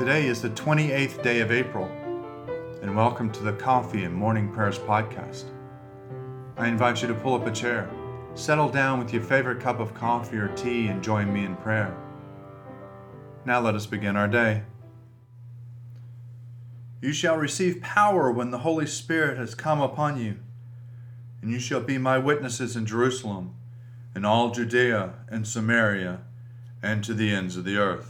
Today is the 28th day of April, and welcome to the Coffee and Morning Prayers podcast. I invite you to pull up a chair, settle down with your favorite cup of coffee or tea, and join me in prayer. Now let us begin our day. You shall receive power when the Holy Spirit has come upon you, and you shall be my witnesses in Jerusalem, in all Judea and Samaria, and to the ends of the earth.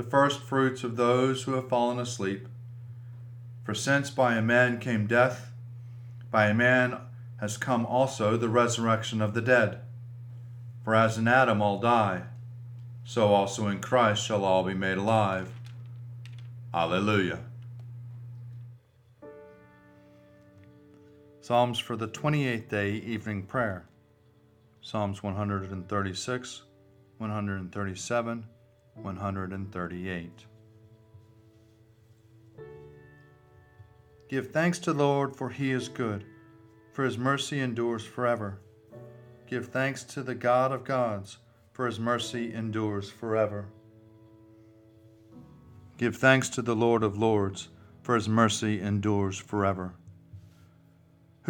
the first fruits of those who have fallen asleep. For since by a man came death, by a man has come also the resurrection of the dead. For as in Adam all die, so also in Christ shall all be made alive. Alleluia. Psalms for the 28th day evening prayer. Psalms 136, 137, 138. Give thanks to the Lord, for he is good, for his mercy endures forever. Give thanks to the God of gods, for his mercy endures forever. Give thanks to the Lord of lords, for his mercy endures forever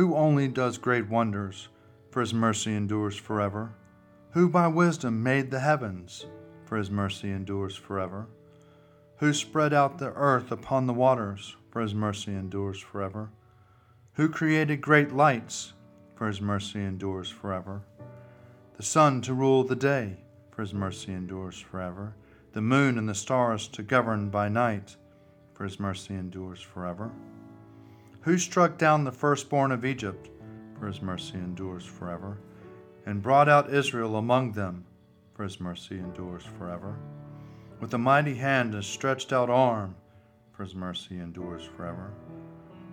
who only does great wonders, for his mercy endures forever, who by wisdom made the heavens, for his mercy endures forever, who spread out the earth upon the waters, for his mercy endures forever, who created great lights, for his mercy endures forever, the sun to rule the day, for his mercy endures forever, the moon and the stars to govern by night, for his mercy endures forever. Who struck down the firstborn of Egypt, for his mercy endures forever, and brought out Israel among them, for his mercy endures forever. With a mighty hand and stretched out arm, for his mercy endures forever.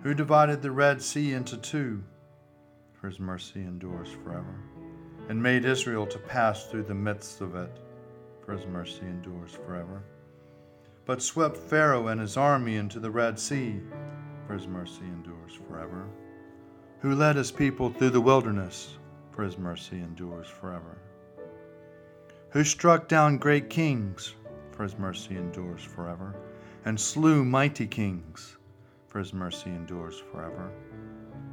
Who divided the Red Sea into two, for his mercy endures forever, and made Israel to pass through the midst of it, for his mercy endures forever. But swept Pharaoh and his army into the Red Sea, for his mercy endures forever. Who led his people through the wilderness, for his mercy endures forever. Who struck down great kings, for his mercy endures forever, and slew mighty kings, for his mercy endures forever.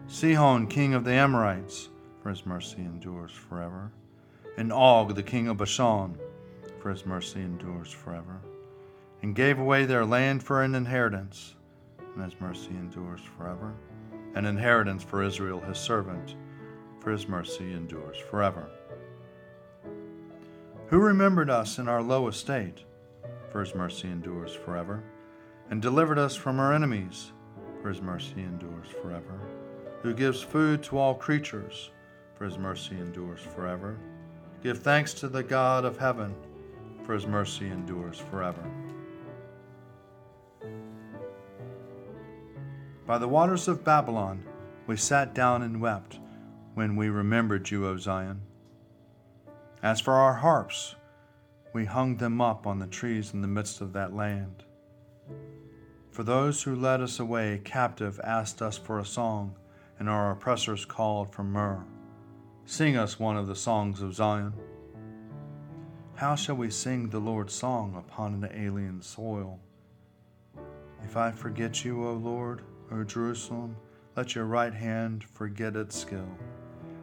Sihon, king of the Amorites, for his mercy endures forever. And Og, the king of Bashan, for his mercy endures forever. And gave away their land for an inheritance and his mercy endures forever. An inheritance for Israel, his servant, for his mercy endures forever. Who remembered us in our low estate, for his mercy endures forever, and delivered us from our enemies, for his mercy endures forever. Who gives food to all creatures, for his mercy endures forever. Give thanks to the God of heaven, for his mercy endures forever. By the waters of Babylon we sat down and wept when we remembered you, O Zion. As for our harps, we hung them up on the trees in the midst of that land. For those who led us away captive asked us for a song, and our oppressors called for myrrh. Sing us one of the songs of Zion. How shall we sing the Lord's song upon an alien soil? If I forget you, O Lord, O Jerusalem, let your right hand forget its skill.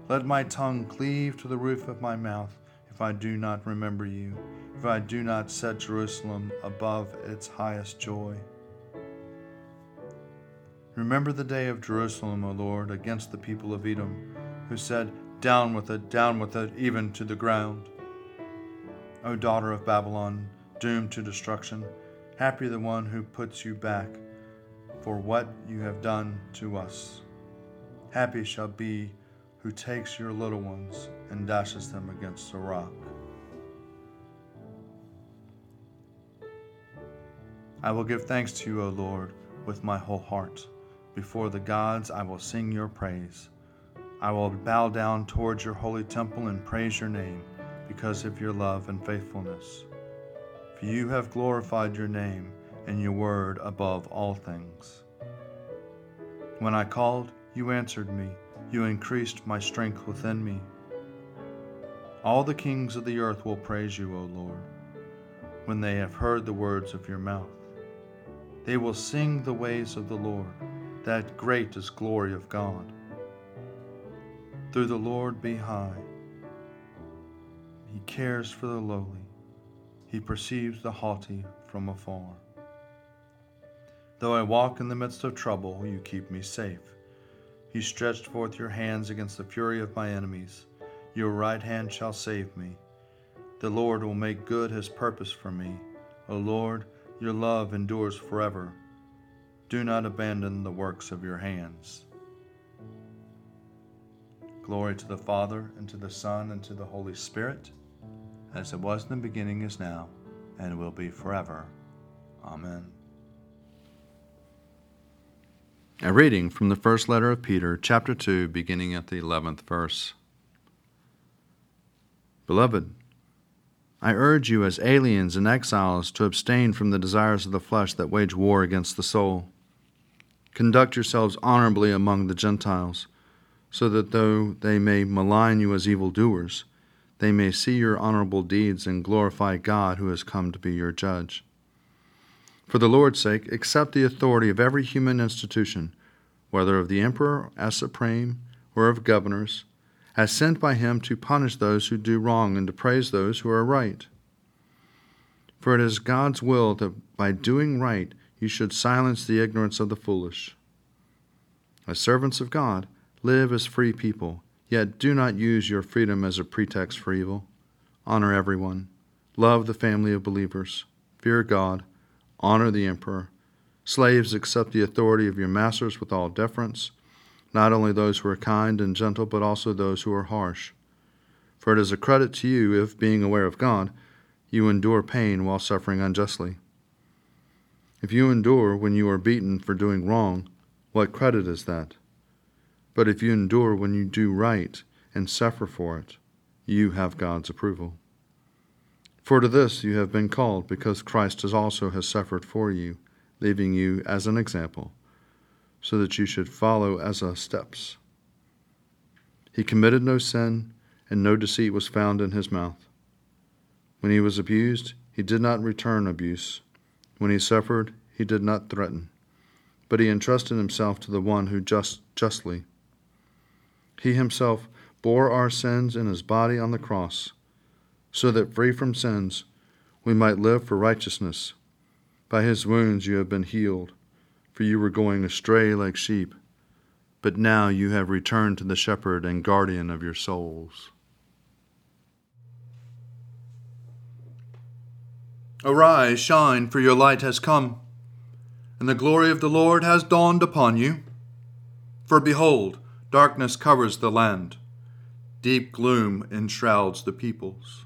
Let my tongue cleave to the roof of my mouth if I do not remember you, if I do not set Jerusalem above its highest joy. Remember the day of Jerusalem, O Lord, against the people of Edom, who said, Down with it, down with it, even to the ground. O daughter of Babylon, doomed to destruction, happy the one who puts you back for what you have done to us. Happy shall be who takes your little ones and dashes them against a rock. I will give thanks to you, O Lord, with my whole heart. Before the gods I will sing your praise. I will bow down towards your holy temple and praise your name because of your love and faithfulness. For you have glorified your name and your word above all things. When I called, you answered me. You increased my strength within me. All the kings of the earth will praise you, O Lord, when they have heard the words of your mouth. They will sing the ways of the Lord, that great is glory of God. Through the Lord be high. He cares for the lowly. He perceives the haughty from afar. Though I walk in the midst of trouble, you keep me safe. You stretched forth your hands against the fury of my enemies. Your right hand shall save me. The Lord will make good his purpose for me. O Lord, your love endures forever. Do not abandon the works of your hands. Glory to the Father, and to the Son, and to the Holy Spirit, as it was in the beginning, is now, and will be forever. Amen. A reading from the first letter of Peter, chapter 2, beginning at the 11th verse. Beloved, I urge you as aliens and exiles to abstain from the desires of the flesh that wage war against the soul. Conduct yourselves honorably among the Gentiles, so that though they may malign you as evildoers, they may see your honorable deeds and glorify God who has come to be your judge. For the Lord's sake, accept the authority of every human institution, whether of the emperor as supreme or of governors as sent by him to punish those who do wrong and to praise those who are right. For it is God's will that by doing right you should silence the ignorance of the foolish. As servants of God, live as free people, yet do not use your freedom as a pretext for evil. Honor everyone, love the family of believers, fear God, honor the emperor. Slaves, accept the authority of your masters with all deference not only those who are kind and gentle, but also those who are harsh. For it is a credit to you if, being aware of God, you endure pain while suffering unjustly. If you endure when you are beaten for doing wrong, what credit is that? But if you endure when you do right and suffer for it, you have God's approval. For to this you have been called, because Christ also has suffered for you, leaving you as an example so that you should follow Esa's steps. He committed no sin, and no deceit was found in his mouth. When he was abused, he did not return abuse. When he suffered, he did not threaten, but he entrusted himself to the one who just justly. He himself bore our sins in his body on the cross, so that free from sins we might live for righteousness. By his wounds you have been healed for you were going astray like sheep, but now you have returned to the shepherd and guardian of your souls. Arise, shine, for your light has come, and the glory of the Lord has dawned upon you. For behold, darkness covers the land, deep gloom enshrouds the peoples.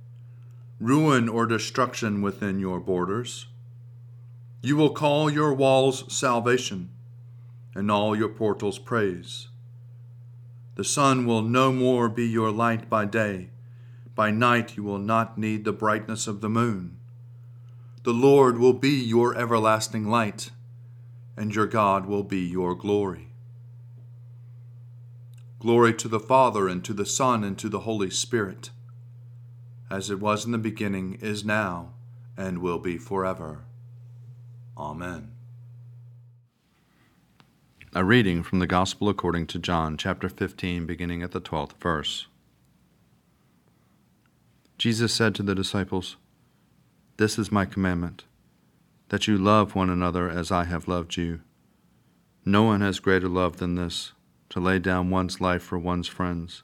ruin or destruction within your borders. You will call your walls salvation and all your portals praise. The sun will no more be your light by day. By night you will not need the brightness of the moon. The Lord will be your everlasting light, and your God will be your glory. Glory to the Father, and to the Son, and to the Holy Spirit, as it was in the beginning, is now, and will be forever. Amen. A reading from the Gospel according to John, chapter 15, beginning at the 12th verse. Jesus said to the disciples, This is my commandment, that you love one another as I have loved you. No one has greater love than this, to lay down one's life for one's friends.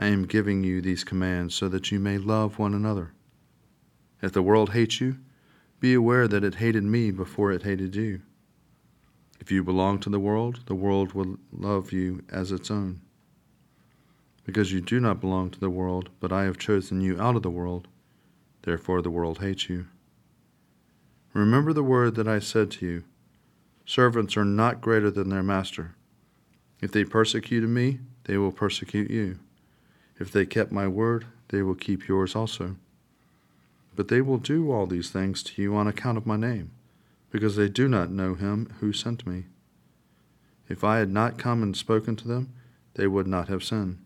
I am giving you these commands so that you may love one another. If the world hates you, be aware that it hated me before it hated you. If you belong to the world, the world will love you as its own. Because you do not belong to the world, but I have chosen you out of the world, therefore the world hates you. Remember the word that I said to you Servants are not greater than their master. If they persecuted me, they will persecute you. If they kept my word, they will keep yours also. But they will do all these things to you on account of my name because they do not know him who sent me. If I had not come and spoken to them, they would not have sinned.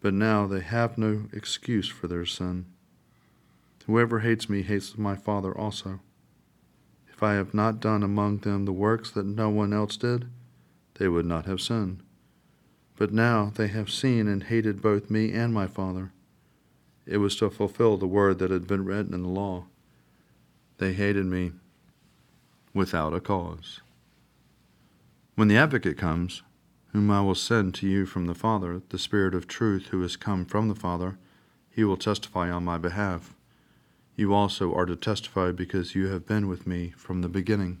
But now they have no excuse for their sin. Whoever hates me hates my Father also. If I have not done among them the works that no one else did, they would not have sinned. But now they have seen and hated both me and my Father. It was to fulfill the word that had been written in the law. They hated me without a cause. When the advocate comes, whom I will send to you from the Father, the Spirit of truth who has come from the Father, he will testify on my behalf. You also are to testify because you have been with me from the beginning.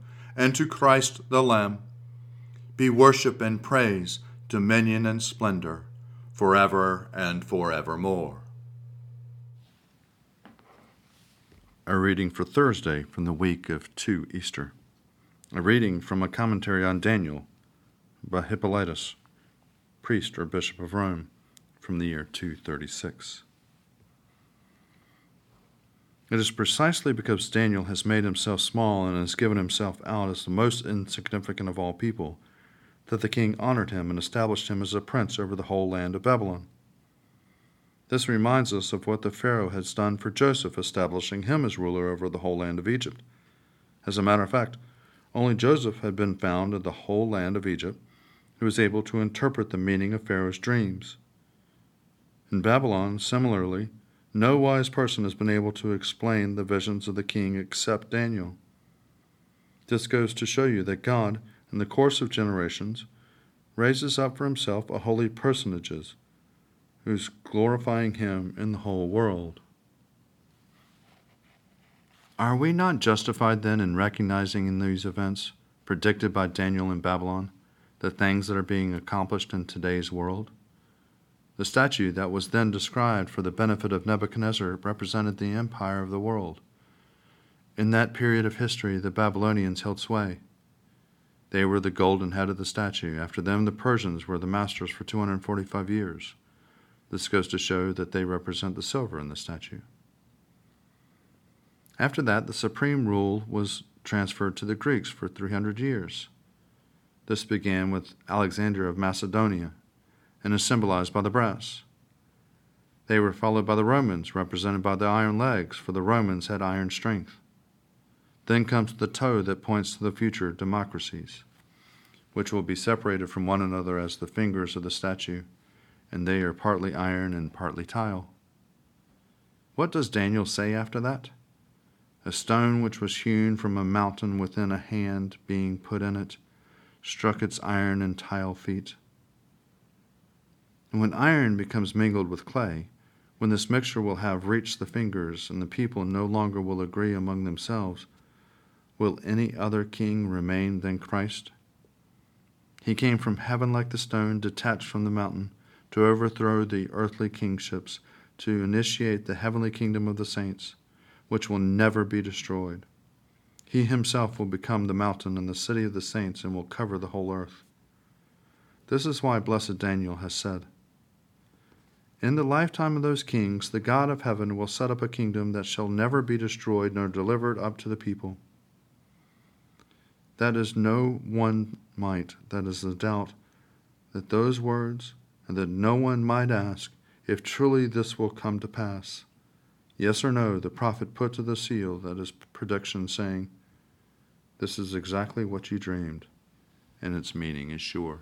and to Christ the Lamb, be worship and praise, dominion and splendor, forever and forevermore. A reading for Thursday from the week of 2 Easter. A reading from a commentary on Daniel by Hippolytus, priest or bishop of Rome, from the year 236. It is precisely because Daniel has made himself small and has given himself out as the most insignificant of all people that the king honored him and established him as a prince over the whole land of Babylon. This reminds us of what the Pharaoh has done for Joseph, establishing him as ruler over the whole land of Egypt. As a matter of fact, only Joseph had been found in the whole land of Egypt who was able to interpret the meaning of Pharaoh's dreams. In Babylon, similarly, no wise person has been able to explain the visions of the king except Daniel. This goes to show you that God, in the course of generations, raises up for himself a holy personages who's glorifying Him in the whole world. Are we not justified then in recognizing in these events, predicted by Daniel in Babylon, the things that are being accomplished in today's world? The statue that was then described for the benefit of Nebuchadnezzar represented the empire of the world. In that period of history, the Babylonians held sway. They were the golden head of the statue. After them, the Persians were the masters for 245 years. This goes to show that they represent the silver in the statue. After that, the supreme rule was transferred to the Greeks for 300 years. This began with Alexander of Macedonia and is symbolized by the brass. They were followed by the Romans, represented by the iron legs, for the Romans had iron strength. Then comes the toe that points to the future democracies, which will be separated from one another as the fingers of the statue, and they are partly iron and partly tile. What does Daniel say after that? A stone which was hewn from a mountain within a hand being put in it struck its iron and tile feet. And when iron becomes mingled with clay, when this mixture will have reached the fingers, and the people no longer will agree among themselves, will any other king remain than Christ? He came from heaven like the stone detached from the mountain to overthrow the earthly kingships, to initiate the heavenly kingdom of the saints, which will never be destroyed. He himself will become the mountain and the city of the saints and will cover the whole earth. This is why blessed Daniel has said, In the lifetime of those kings, the God of heaven will set up a kingdom that shall never be destroyed nor delivered up to the people. That is no one might, that is the doubt, that those words, and that no one might ask, if truly this will come to pass. Yes or no, the prophet put to the seal that is prediction, saying, this is exactly what you dreamed, and its meaning is sure.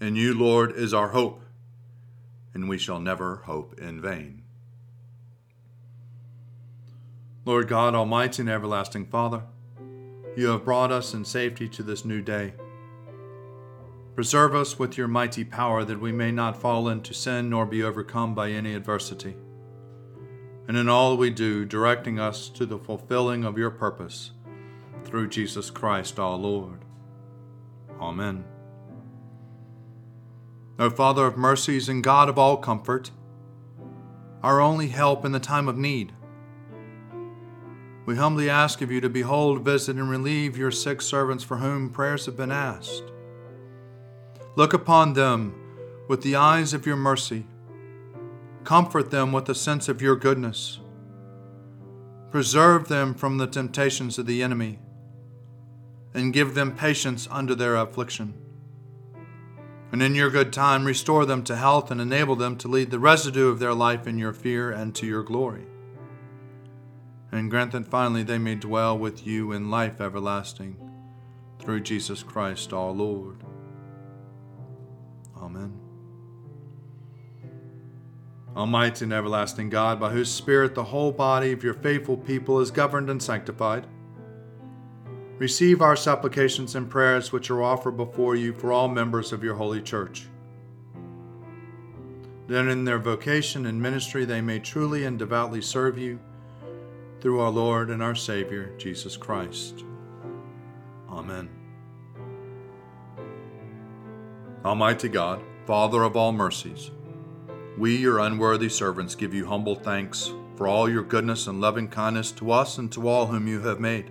In you, Lord, is our hope, and we shall never hope in vain. Lord God, Almighty and everlasting Father, you have brought us in safety to this new day. Preserve us with your mighty power that we may not fall into sin nor be overcome by any adversity and in all we do, directing us to the fulfilling of your purpose through Jesus Christ our Lord. Amen. O Father of mercies and God of all comfort, our only help in the time of need, we humbly ask of you to behold, visit, and relieve your sick servants for whom prayers have been asked. Look upon them with the eyes of your mercy Comfort them with a sense of your goodness. Preserve them from the temptations of the enemy, and give them patience under their affliction. And in your good time, restore them to health and enable them to lead the residue of their life in your fear and to your glory. And grant that finally they may dwell with you in life everlasting, through Jesus Christ our Lord. Amen. Almighty and everlasting God, by whose Spirit the whole body of your faithful people is governed and sanctified, receive our supplications and prayers which are offered before you for all members of your holy church. that in their vocation and ministry they may truly and devoutly serve you through our Lord and our Savior, Jesus Christ. Amen. Almighty God, Father of all mercies, we, your unworthy servants, give you humble thanks for all your goodness and loving kindness to us and to all whom you have made.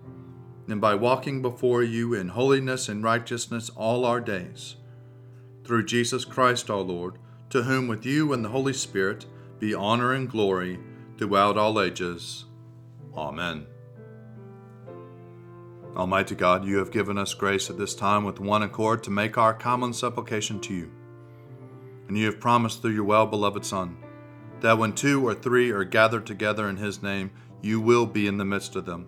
and by walking before you in holiness and righteousness all our days. Through Jesus Christ our Lord, to whom with you and the Holy Spirit be honor and glory throughout all ages. Amen. Almighty God, you have given us grace at this time with one accord to make our common supplication to you. And you have promised through your well beloved Son that when two or three are gathered together in his name, you will be in the midst of them.